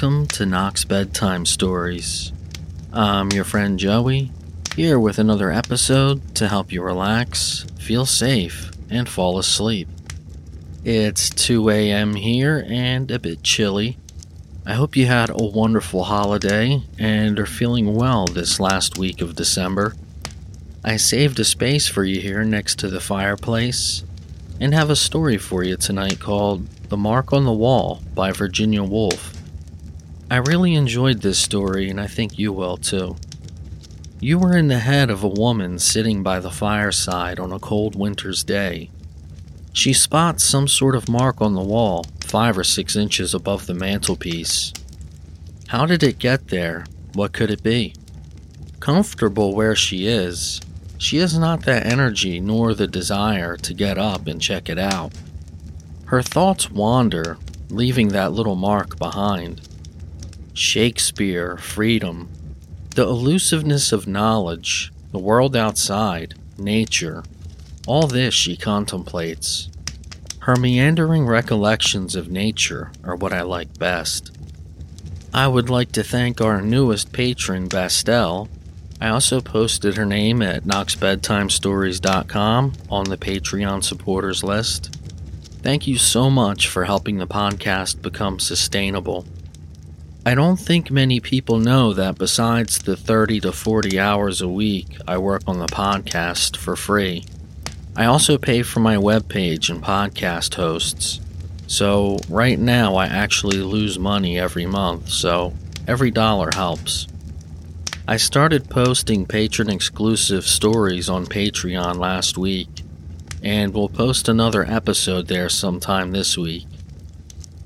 Welcome to Knox Bedtime Stories. I'm your friend Joey, here with another episode to help you relax, feel safe, and fall asleep. It's 2 a.m. here and a bit chilly. I hope you had a wonderful holiday and are feeling well this last week of December. I saved a space for you here next to the fireplace and have a story for you tonight called The Mark on the Wall by Virginia Woolf. I really enjoyed this story and I think you will too. You were in the head of a woman sitting by the fireside on a cold winter's day. She spots some sort of mark on the wall, five or six inches above the mantelpiece. How did it get there? What could it be? Comfortable where she is, she has not the energy nor the desire to get up and check it out. Her thoughts wander, leaving that little mark behind. Shakespeare, freedom, the elusiveness of knowledge, the world outside, nature, all this she contemplates. Her meandering recollections of nature are what I like best. I would like to thank our newest patron, Bastel, I also posted her name at knoxbedtimestories.com on the Patreon supporters list. Thank you so much for helping the podcast become sustainable. I don't think many people know that besides the 30 to 40 hours a week I work on the podcast for free, I also pay for my webpage and podcast hosts. So, right now, I actually lose money every month, so every dollar helps. I started posting patron exclusive stories on Patreon last week, and will post another episode there sometime this week.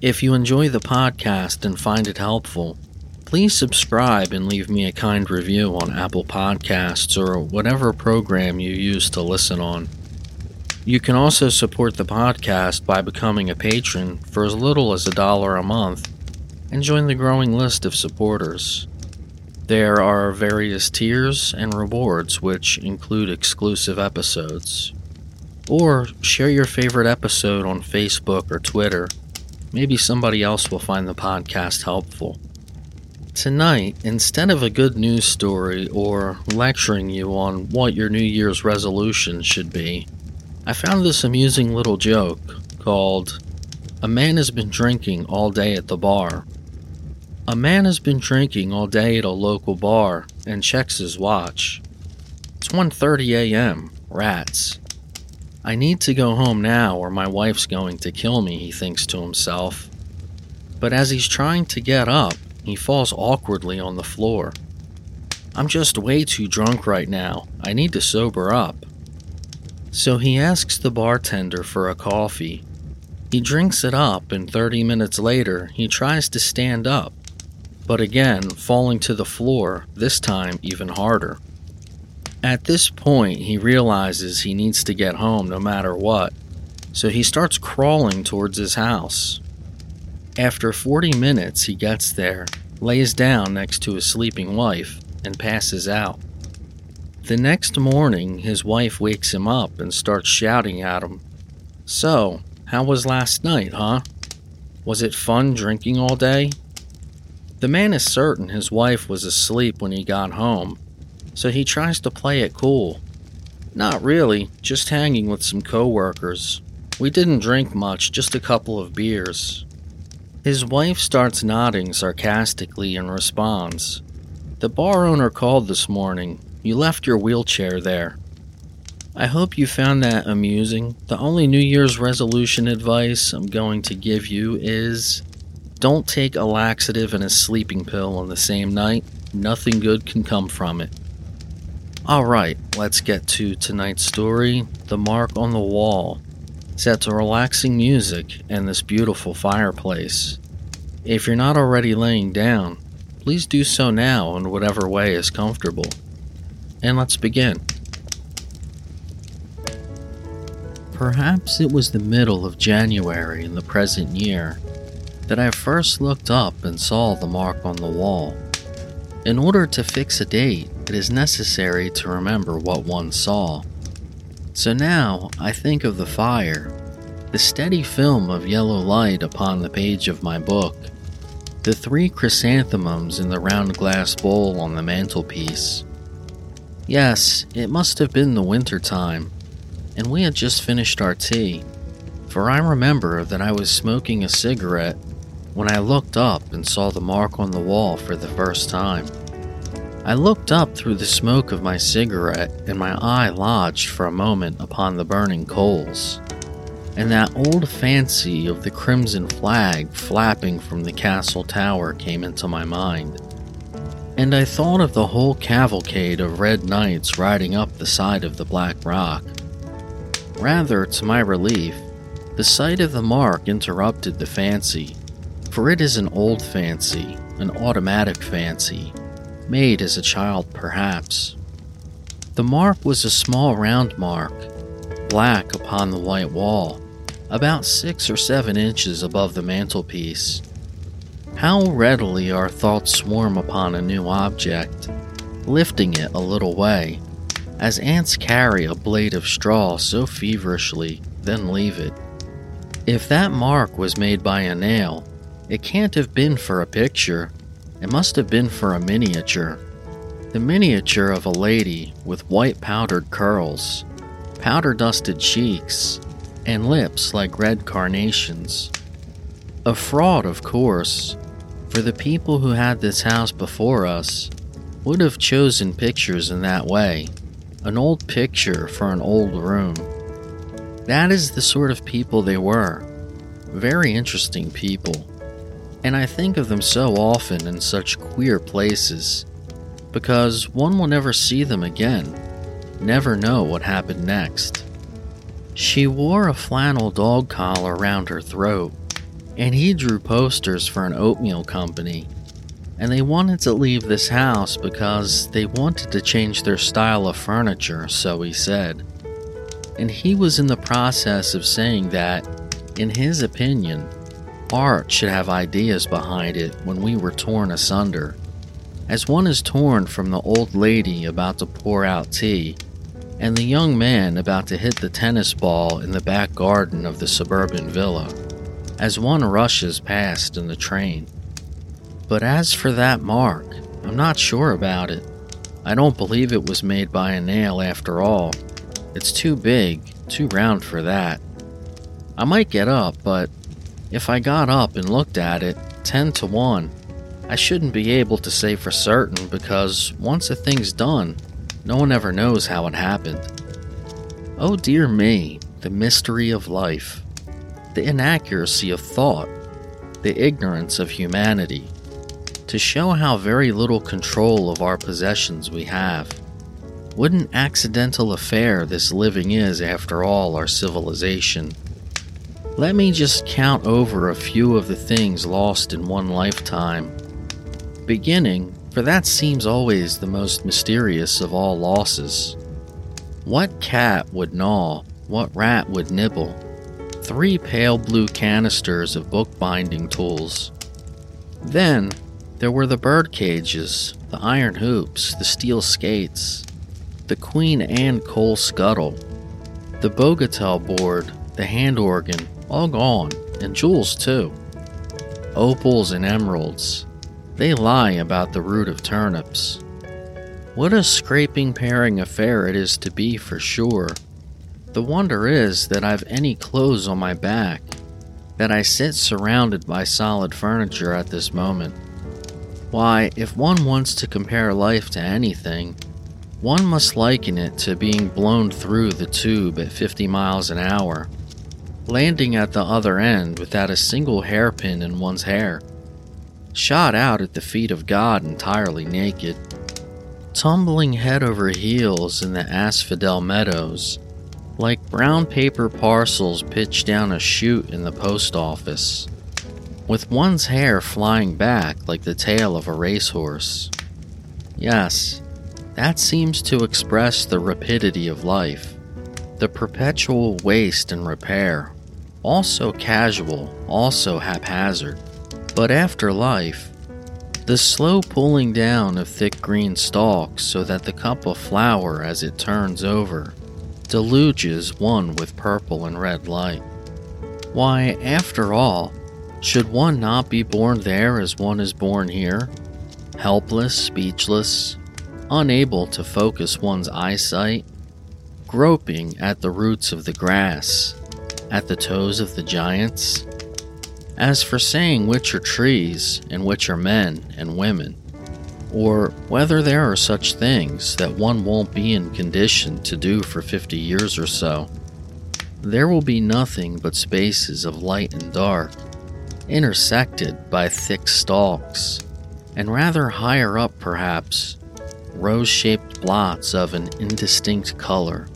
If you enjoy the podcast and find it helpful, please subscribe and leave me a kind review on Apple Podcasts or whatever program you use to listen on. You can also support the podcast by becoming a patron for as little as a dollar a month and join the growing list of supporters. There are various tiers and rewards, which include exclusive episodes. Or share your favorite episode on Facebook or Twitter. Maybe somebody else will find the podcast helpful. Tonight, instead of a good news story or lecturing you on what your New Year's resolution should be, I found this amusing little joke called A Man Has Been Drinking All Day at the Bar a man has been drinking all day at a local bar and checks his watch. It's 1:30 a.m. Rats. I need to go home now or my wife's going to kill me, he thinks to himself. But as he's trying to get up, he falls awkwardly on the floor. I'm just way too drunk right now. I need to sober up. So he asks the bartender for a coffee. He drinks it up, and 30 minutes later, he tries to stand up, but again falling to the floor, this time even harder. At this point, he realizes he needs to get home no matter what, so he starts crawling towards his house. After 40 minutes, he gets there, lays down next to his sleeping wife, and passes out. The next morning, his wife wakes him up and starts shouting at him. So, how was last night, huh? Was it fun drinking all day? The man is certain his wife was asleep when he got home, so he tries to play it cool. Not really, just hanging with some coworkers. We didn't drink much, just a couple of beers. His wife starts nodding sarcastically in response. The bar owner called this morning. You left your wheelchair there. I hope you found that amusing. The only New Year's resolution advice I'm going to give you is don't take a laxative and a sleeping pill on the same night. Nothing good can come from it. Alright, let's get to tonight's story The Mark on the Wall. Set to relaxing music and this beautiful fireplace. If you're not already laying down, please do so now in whatever way is comfortable. And let's begin. Perhaps it was the middle of January in the present year that I first looked up and saw the mark on the wall. In order to fix a date, it is necessary to remember what one saw. So now I think of the fire, the steady film of yellow light upon the page of my book, the three chrysanthemums in the round glass bowl on the mantelpiece. Yes, it must have been the winter time, and we had just finished our tea, for I remember that I was smoking a cigarette when I looked up and saw the mark on the wall for the first time. I looked up through the smoke of my cigarette, and my eye lodged for a moment upon the burning coals. And that old fancy of the crimson flag flapping from the castle tower came into my mind. And I thought of the whole cavalcade of red knights riding up the side of the Black Rock. Rather, to my relief, the sight of the mark interrupted the fancy for it is an old fancy, an automatic fancy, made as a child perhaps. The mark was a small round mark, black upon the white wall, about six or seven inches above the mantelpiece. How readily our thoughts swarm upon a new object, lifting it a little way, as ants carry a blade of straw so feverishly, then leave it. If that mark was made by a nail, it can't have been for a picture. It must have been for a miniature. The miniature of a lady with white powdered curls, powder dusted cheeks, and lips like red carnations. A fraud, of course, for the people who had this house before us would have chosen pictures in that way an old picture for an old room. That is the sort of people they were. Very interesting people and I think of them so often in such queer places because one will never see them again, never know what happened next. She wore a flannel dog collar around her throat, and he drew posters for an oatmeal company. And they wanted to leave this house because they wanted to change their style of furniture, so he said. And he was in the process of saying that, in his opinion, art should have ideas behind it when we were torn asunder. As one is torn from the old lady about to pour out tea, and the young man about to hit the tennis ball in the back garden of the suburban villa, as one rushes past in the train. But as for that mark, I'm not sure about it. I don't believe it was made by a nail after all. It's too big, too round for that. I might get up, but if I got up and looked at it, 10 to 1, I shouldn't be able to say for certain because once a thing's done, no one ever knows how it happened. Oh dear me, the mystery of life, the inaccuracy of thought, the ignorance of humanity. To show how very little control of our possessions we have. What an accidental affair this living is, after all, our civilization. Let me just count over a few of the things lost in one lifetime. Beginning, for that seems always the most mysterious of all losses. What cat would gnaw? What rat would nibble? Three pale blue canisters of bookbinding tools. Then, there were the bird cages, the iron hoops, the steel skates, the Queen Anne coal scuttle, the bagatelle board, the hand organ, all gone, and jewels too. Opals and emeralds. They lie about the root of turnips. What a scraping paring affair it is to be for sure. The wonder is that I've any clothes on my back, that I sit surrounded by solid furniture at this moment. Why, if one wants to compare life to anything, one must liken it to being blown through the tube at 50 miles an hour landing at the other end without a single hairpin in one's hair, shot out at the feet of God entirely naked, tumbling head over heels in the asphodel meadows, like brown paper parcels pitched down a chute in the post office, with one's hair flying back like the tail of a racehorse. Yes, that seems to express the rapidity of life the perpetual waste and repair, also casual, also haphazard. But after life, the slow pulling down of thick green stalks so that the cup of flower as it turns over deluges one with purple and red light. Why, after all, should one not be born there as one is born here? Helpless, speechless, unable to focus one's eyesight, groping at the roots of the grass, at the toes of the giants? As for saying which are trees and which are men and women, or whether there are such things that one won't be in condition to do for 50 years or so, there will be nothing but spaces of light and dark, intersected by thick stalks, and rather higher up, perhaps, rose shaped blots of an indistinct color,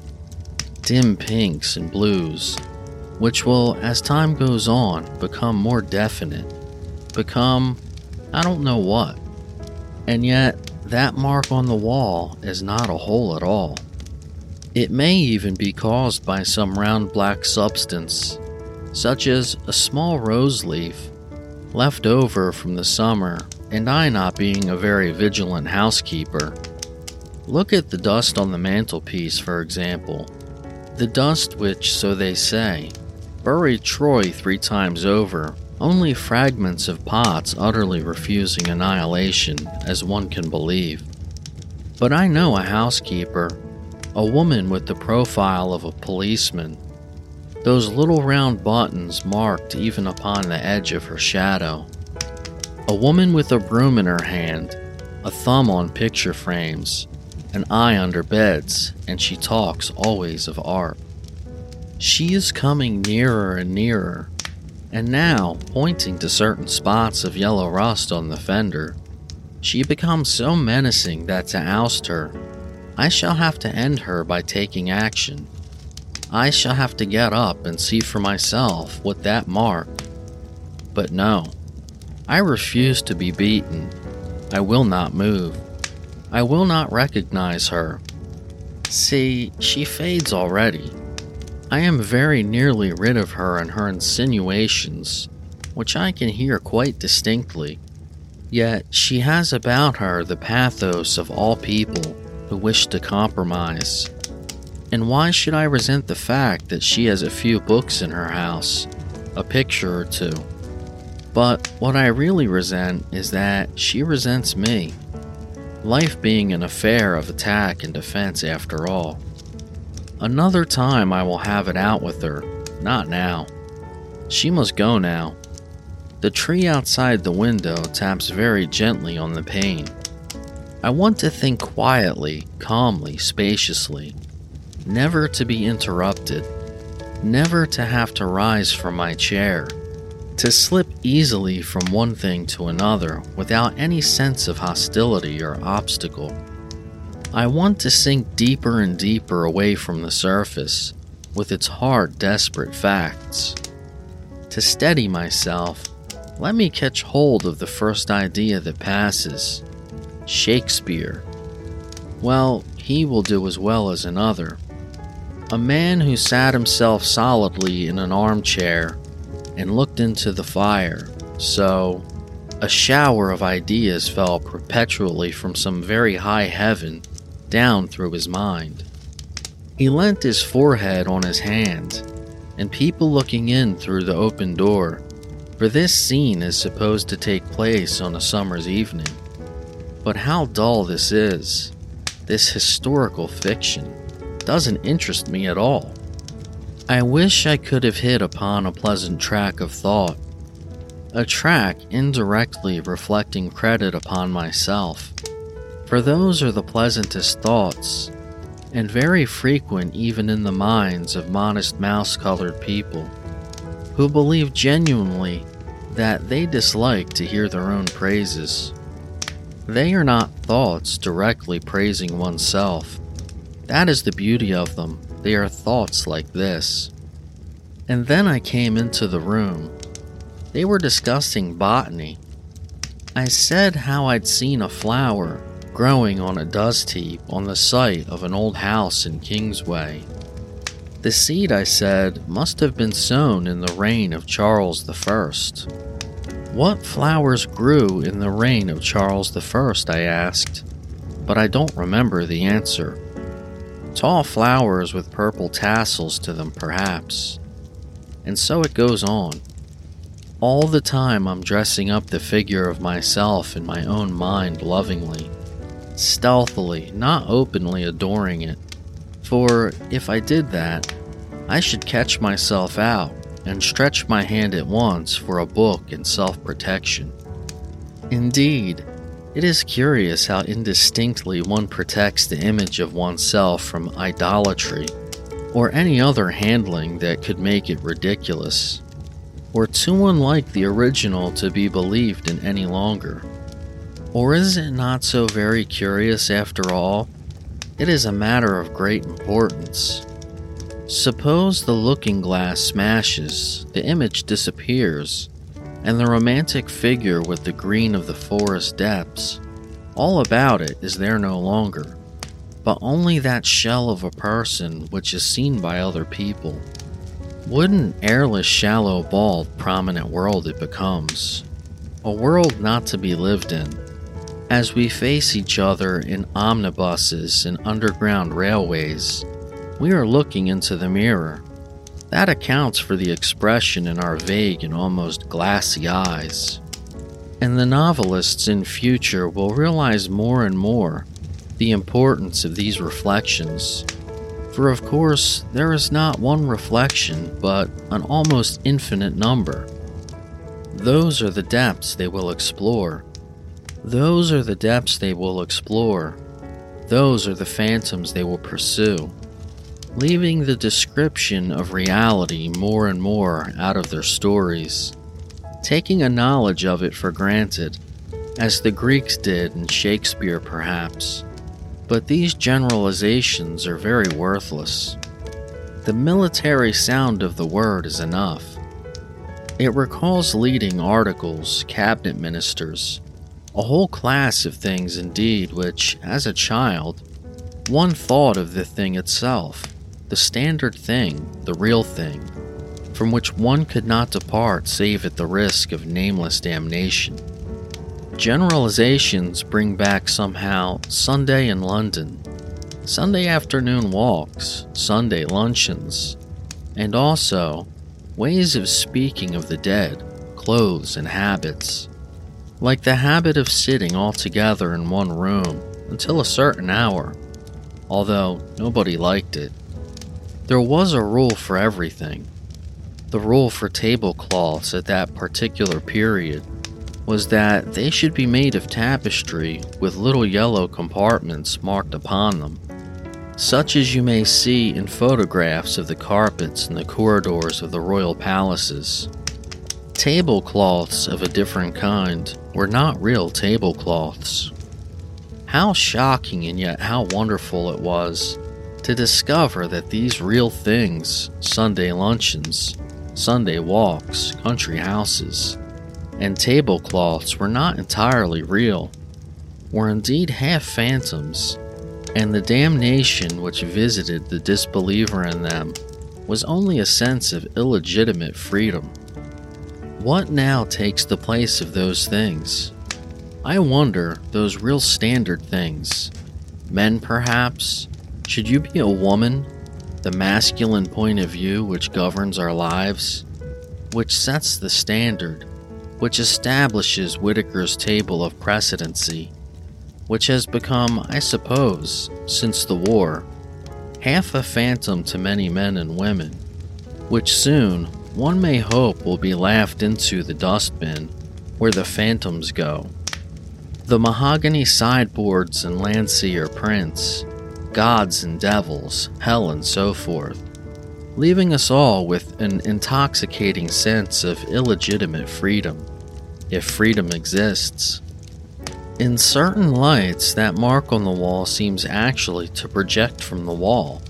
dim pinks and blues, which will, as time goes on, become more definite, become I don't know what. And yet, that mark on the wall is not a hole at all. It may even be caused by some round black substance, such as a small rose leaf left over from the summer, and I not being a very vigilant housekeeper. Look at the dust on the mantelpiece, for example. The dust which, so they say, buried Troy three times over, only fragments of pots utterly refusing annihilation, as one can believe. But I know a housekeeper a woman with the profile of a policeman. Those little round buttons marked even upon the edge of her shadow. A woman with a broom in her hand, a thumb on picture frames, an eye under beds, and she talks always of art. She is coming nearer and nearer, and now, pointing to certain spots of yellow rust on the fender, she becomes so menacing that to oust her I shall have to end her by taking action. I shall have to get up and see for myself what that mark. But no, I refuse to be beaten. I will not move. I will not recognize her. See, she fades already. I am very nearly rid of her and her insinuations, which I can hear quite distinctly. Yet she has about her the pathos of all people who wish to compromise. And why should I resent the fact that she has a few books in her house, a picture or two? But what I really resent is that she resents me. Life being an affair of attack and defense after all. Another time I will have it out with her, not now. She must go now. The tree outside the window taps very gently on the pane. I want to think quietly, calmly, spaciously, never to be interrupted, never to have to rise from my chair, to slip easily from one thing to another without any sense of hostility or obstacle. I want to sink deeper and deeper away from the surface with its hard, desperate facts. To steady myself, let me catch hold of the first idea that passes Shakespeare. Well, he will do as well as another. A man who sat himself solidly in an armchair and looked into the fire, so a shower of ideas fell perpetually from some very high heaven down through his mind. He leant his forehead on his hand, and people looking in through the open door, for this scene is supposed to take place on a summer's evening, but how dull this is. This historical fiction doesn't interest me at all. I wish I could have hit upon a pleasant track of thought, a track indirectly reflecting credit upon myself. For those are the pleasantest thoughts, and very frequent even in the minds of modest mouse colored people, who believe genuinely that they dislike to hear their own praises. They are not thoughts directly praising oneself. That is the beauty of them. They are thoughts like this. And then I came into the room. They were discussing botany. I said how I'd seen a flower growing on a dust heap on the site of an old house in Kingsway. The seed, I said, must have been sown in the reign of Charles I. What flowers grew in the reign of Charles I? I asked, but I don't remember the answer. Tall flowers with purple tassels to them, perhaps. And so it goes on. All the time I'm dressing up the figure of myself in my own mind lovingly, stealthily, not openly adoring it. For if I did that, I should catch myself out and stretch my hand at once for a book in self protection. Indeed, it is curious how indistinctly one protects the image of oneself from idolatry or any other handling that could make it ridiculous, or too unlike the original to be believed in any longer. Or is it not so very curious after all? It is a matter of great importance. Suppose the looking glass smashes, the image disappears, and the romantic figure with the green of the forest depths, all about it is there no longer but only that shell of a person which is seen by other people. What an airless, shallow, bald, prominent world it becomes. A world not to be lived in. As we face each other in omnibuses and underground railways, we are looking into the mirror. That accounts for the expression in our vague and almost glassy eyes. And the novelists in future will realize more and more the importance of these reflections. For of course, there is not one reflection, but an almost infinite number. Those are the depths they will explore. Those are the depths they will explore. Those are the phantoms they will pursue, leaving the description of reality more and more out of their stories, taking a knowledge of it for granted, as the Greeks did in Shakespeare perhaps. But these generalizations are very worthless. The military sound of the word is enough. It recalls leading articles, cabinet ministers, a whole class of things indeed, which, as a child, one thought of the thing itself, the standard thing, the real thing, from which one could not depart save at the risk of nameless damnation. Generalizations bring back somehow Sunday in London, Sunday afternoon walks, Sunday luncheons, and also ways of speaking of the dead, clothes, and habits. Like the habit of sitting all together in one room until a certain hour, although nobody liked it. There was a rule for everything. The rule for tablecloths at that particular period was that they should be made of tapestry with little yellow compartments marked upon them, such as you may see in photographs of the carpets in the corridors of the royal palaces. Tablecloths of a different kind were not real tablecloths. How shocking and yet how wonderful it was to discover that these real things Sunday luncheons, Sunday walks, country houses, and tablecloths were not entirely real, were indeed half phantoms, and the damnation which visited the disbeliever in them was only a sense of illegitimate freedom. What now takes the place of those things? I wonder, those real standard things. Men, perhaps? Should you be a woman? The masculine point of view which governs our lives? Which sets the standard? which establishes Whitaker's table of precedency, which has become, I suppose, since the war, half a phantom to many men and women, which soon, one may hope, will be laughed into the dustbin where the phantoms go. The mahogany sideboards and Landseer prints, gods and devils, hell, and so forth, leaving us all with an intoxicating sense of illegitimate freedom, if freedom exists. In certain lights, that mark on the wall seems actually to project from the wall,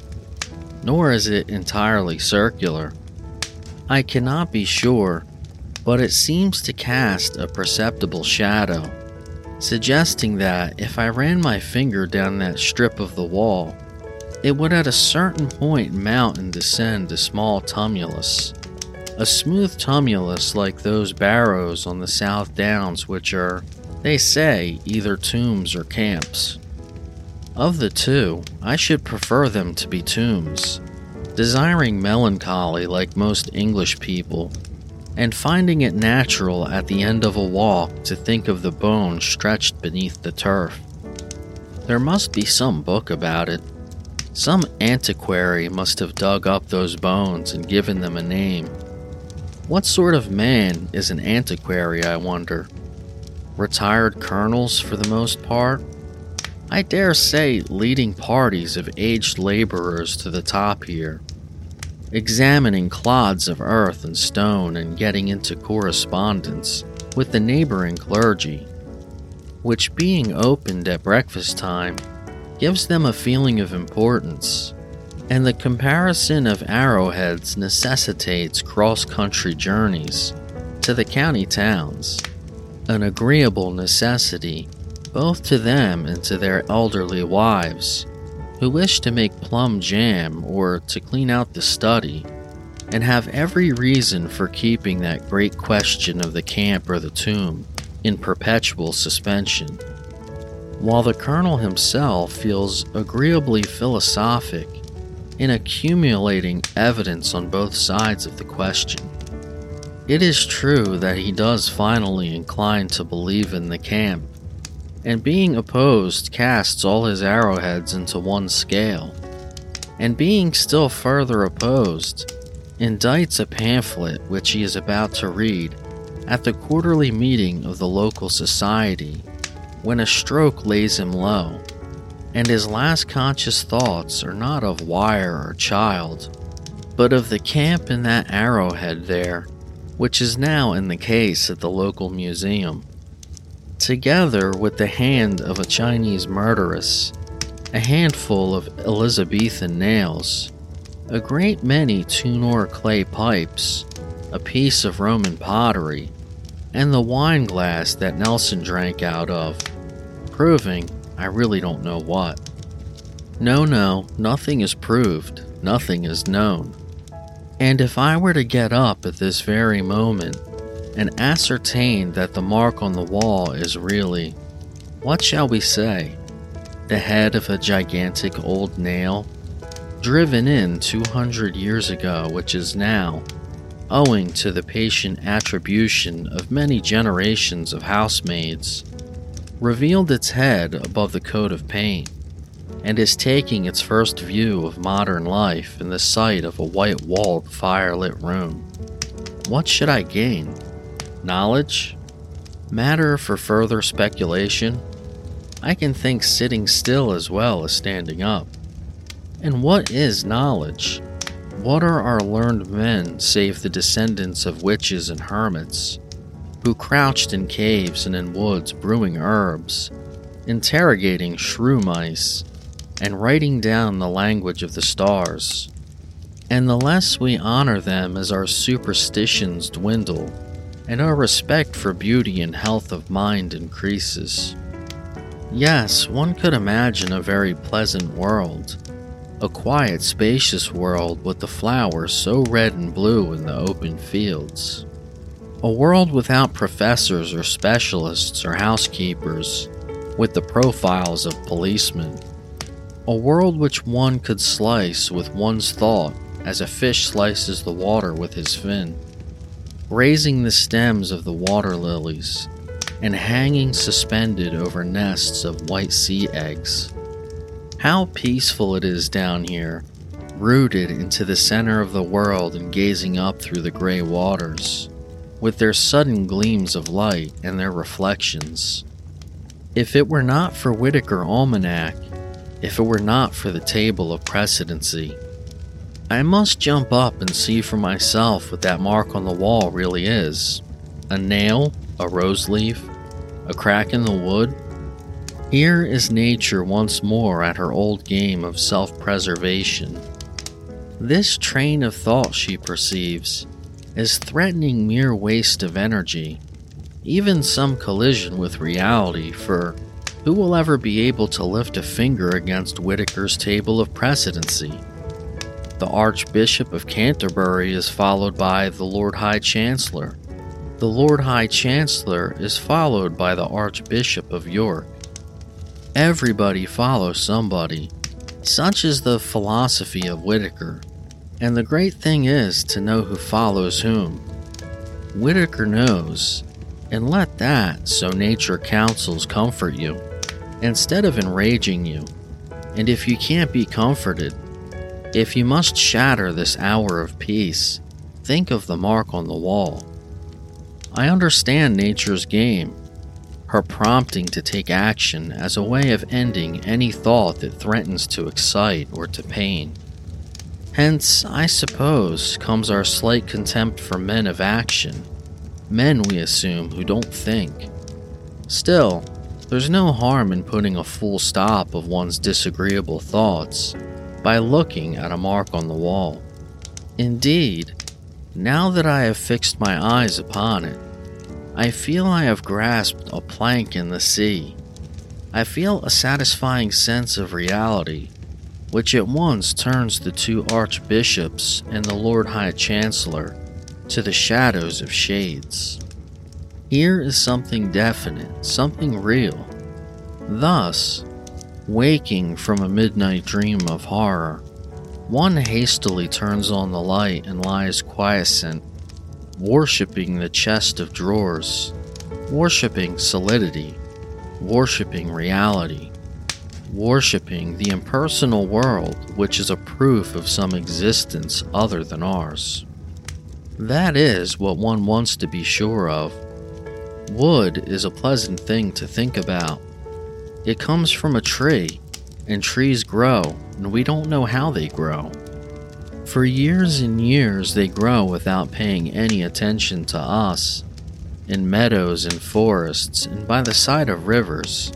nor is it entirely circular. I cannot be sure, but it seems to cast a perceptible shadow, suggesting that if I ran my finger down that strip of the wall, it would at a certain point mount and descend a small tumulus. A smooth tumulus like those barrows on the South Downs, which are, they say, either tombs or camps. Of the two, I should prefer them to be tombs. Desiring melancholy like most English people, and finding it natural at the end of a walk to think of the bones stretched beneath the turf. There must be some book about it. Some antiquary must have dug up those bones and given them a name. What sort of man is an antiquary, I wonder? Retired colonels for the most part? I dare say leading parties of aged laborers to the top here, examining clods of earth and stone and getting into correspondence with the neighboring clergy, which being opened at breakfast time gives them a feeling of importance, and the comparison of arrowheads necessitates cross country journeys to the county towns, an agreeable necessity both to them and to their elderly wives, who wish to make plum jam or to clean out the study, and have every reason for keeping that great question of the camp or the tomb in perpetual suspension. While the colonel himself feels agreeably philosophic in accumulating evidence on both sides of the question. It is true that he does finally incline to believe in the camp and being opposed casts all his arrowheads into one scale, and being still further opposed, indites a pamphlet which he is about to read at the quarterly meeting of the local society when a stroke lays him low, and his last conscious thoughts are not of wire or child, but of the camp and that arrowhead there, which is now in the case at the local museum together with the hand of a Chinese murderess, a handful of Elizabethan nails, a great many Tudor clay pipes, a piece of Roman pottery, and the wine glass that Nelson drank out of, proving I really don't know what. No, no, nothing is proved, nothing is known. And if I were to get up at this very moment and ascertain that the mark on the wall is really, what shall we say, the head of a gigantic old nail, driven in 200 years ago, which is now, owing to the patient attribution of many generations of housemaids, revealed its head above the coat of paint, and is taking its first view of modern life in the sight of a white walled, firelit room. What should I gain? Knowledge, matter for further speculation, I can think sitting still as well as standing up. And what is knowledge? What are our learned men save the descendants of witches and hermits, who crouched in caves and in woods brewing herbs, interrogating shrew mice, and writing down the language of the stars? And the less we honor them as our superstitions dwindle, and our respect for beauty and health of mind increases. Yes, one could imagine a very pleasant world, a quiet, spacious world with the flowers so red and blue in the open fields. A world without professors or specialists or housekeepers, with the profiles of policemen. A world which one could slice with one's thought as a fish slices the water with his fin raising the stems of the water lilies and hanging suspended over nests of white sea eggs. How peaceful it is down here, rooted into the center of the world and gazing up through the gray waters, with their sudden gleams of light and their reflections. If it were not for Whitaker Almanac, if it were not for the table of precedency, I must jump up and see for myself what that mark on the wall really is. A nail, a rose leaf, a crack in the wood. Here is nature once more at her old game of self preservation. This train of thought, she perceives, is threatening mere waste of energy, even some collision with reality, for who will ever be able to lift a finger against Whitaker's table of precedency? The Archbishop of Canterbury is followed by the Lord High Chancellor. The Lord High Chancellor is followed by the Archbishop of York. Everybody follows somebody. Such is the philosophy of Whitaker. And the great thing is to know who follows whom. Whitaker knows, and let that, so nature counsels, comfort you, instead of enraging you. And if you can't be comforted, if you must shatter this hour of peace, think of the mark on the wall. I understand nature's game, her prompting to take action as a way of ending any thought that threatens to excite or to pain. Hence, I suppose, comes our slight contempt for men of action, men we assume who don't think. Still, there's no harm in putting a full stop of one's disagreeable thoughts by looking at a mark on the wall. Indeed, now that I have fixed my eyes upon it, I feel I have grasped a plank in the sea. I feel a satisfying sense of reality, which at once turns the two archbishops and the Lord High Chancellor to the shadows of shades. Here is something definite, something real. Thus, waking from a midnight dream of horror, one hastily turns on the light and lies quiescent worshipping the chest of drawers, worshipping solidity, worshipping reality, worshipping the impersonal world which is a proof of some existence other than ours. That is what one wants to be sure of. Wood is a pleasant thing to think about. It comes from a tree, and trees grow, and we don't know how they grow. For years and years, they grow without paying any attention to us, in meadows and forests, and by the side of rivers.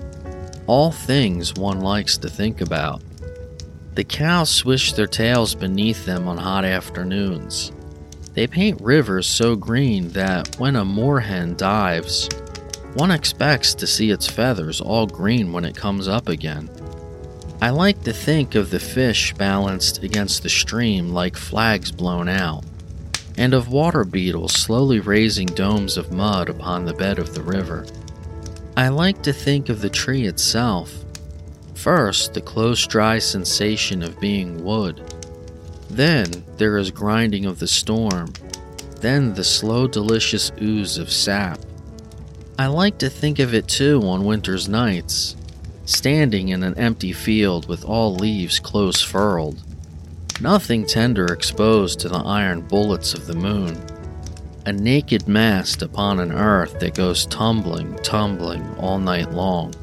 All things one likes to think about. The cows swish their tails beneath them on hot afternoons. They paint rivers so green that when a moorhen dives, one expects to see its feathers all green when it comes up again. I like to think of the fish balanced against the stream like flags blown out, and of water beetles slowly raising domes of mud upon the bed of the river. I like to think of the tree itself. First, the close, dry sensation of being wood. Then, there is grinding of the storm. Then, the slow, delicious ooze of sap. I like to think of it too on winter's nights standing in an empty field with all leaves close furled, nothing tender exposed to the iron bullets of the moon, a naked mast upon an earth that goes tumbling, tumbling all night long.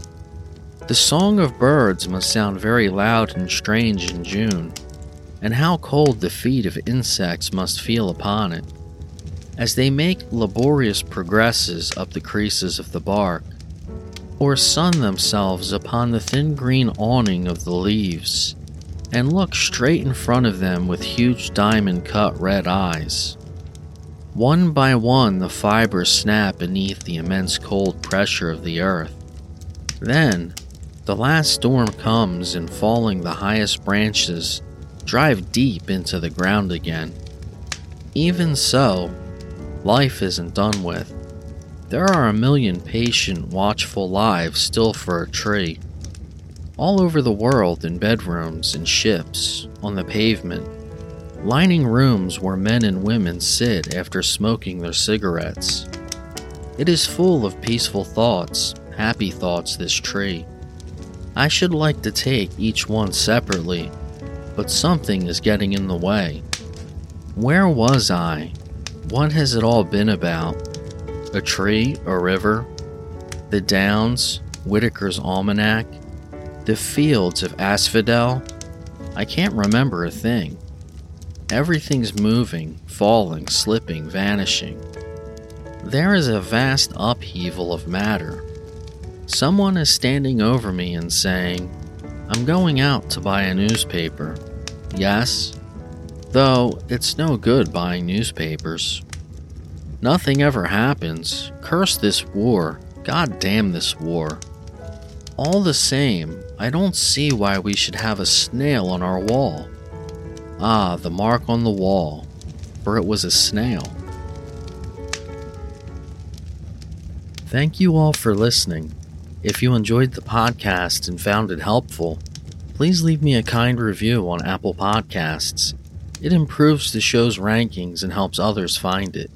The song of birds must sound very loud and strange in June, and how cold the feet of insects must feel upon it, as they make laborious progresses up the creases of the bark or sun themselves upon the thin green awning of the leaves, and look straight in front of them with huge diamond cut red eyes. One by one, the fibers snap beneath the immense cold pressure of the earth. Then, the last storm comes, and falling the highest branches, drive deep into the ground again. Even so, life isn't done with. There are a million patient, watchful lives still for a tree. All over the world, in bedrooms, in ships, on the pavement, lining rooms where men and women sit after smoking their cigarettes. It is full of peaceful thoughts, happy thoughts, this tree. I should like to take each one separately, but something is getting in the way. Where was I? What has it all been about? a tree, a river, the downs, Whitaker's Almanac, the fields of asphodel. I can't remember a thing. Everything's moving, falling, slipping, vanishing. There is a vast upheaval of matter. Someone is standing over me and saying, I'm going out to buy a newspaper. Yes, though it's no good buying newspapers. Nothing ever happens. Curse this war. God damn this war. All the same, I don't see why we should have a snail on our wall. Ah, the mark on the wall, for it was a snail. Thank you all for listening. If you enjoyed the podcast and found it helpful, please leave me a kind review on Apple Podcasts It improves the show's rankings and helps others find it.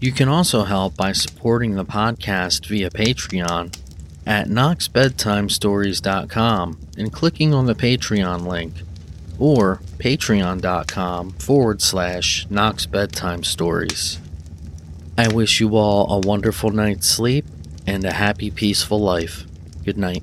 You can also help by supporting the podcast via Patreon at knoxbedtimestories.com and clicking on the Patreon link, or patreon.com forward slash knoxbedtimestories. I wish you all a wonderful night's sleep and a happy, peaceful life. Good night.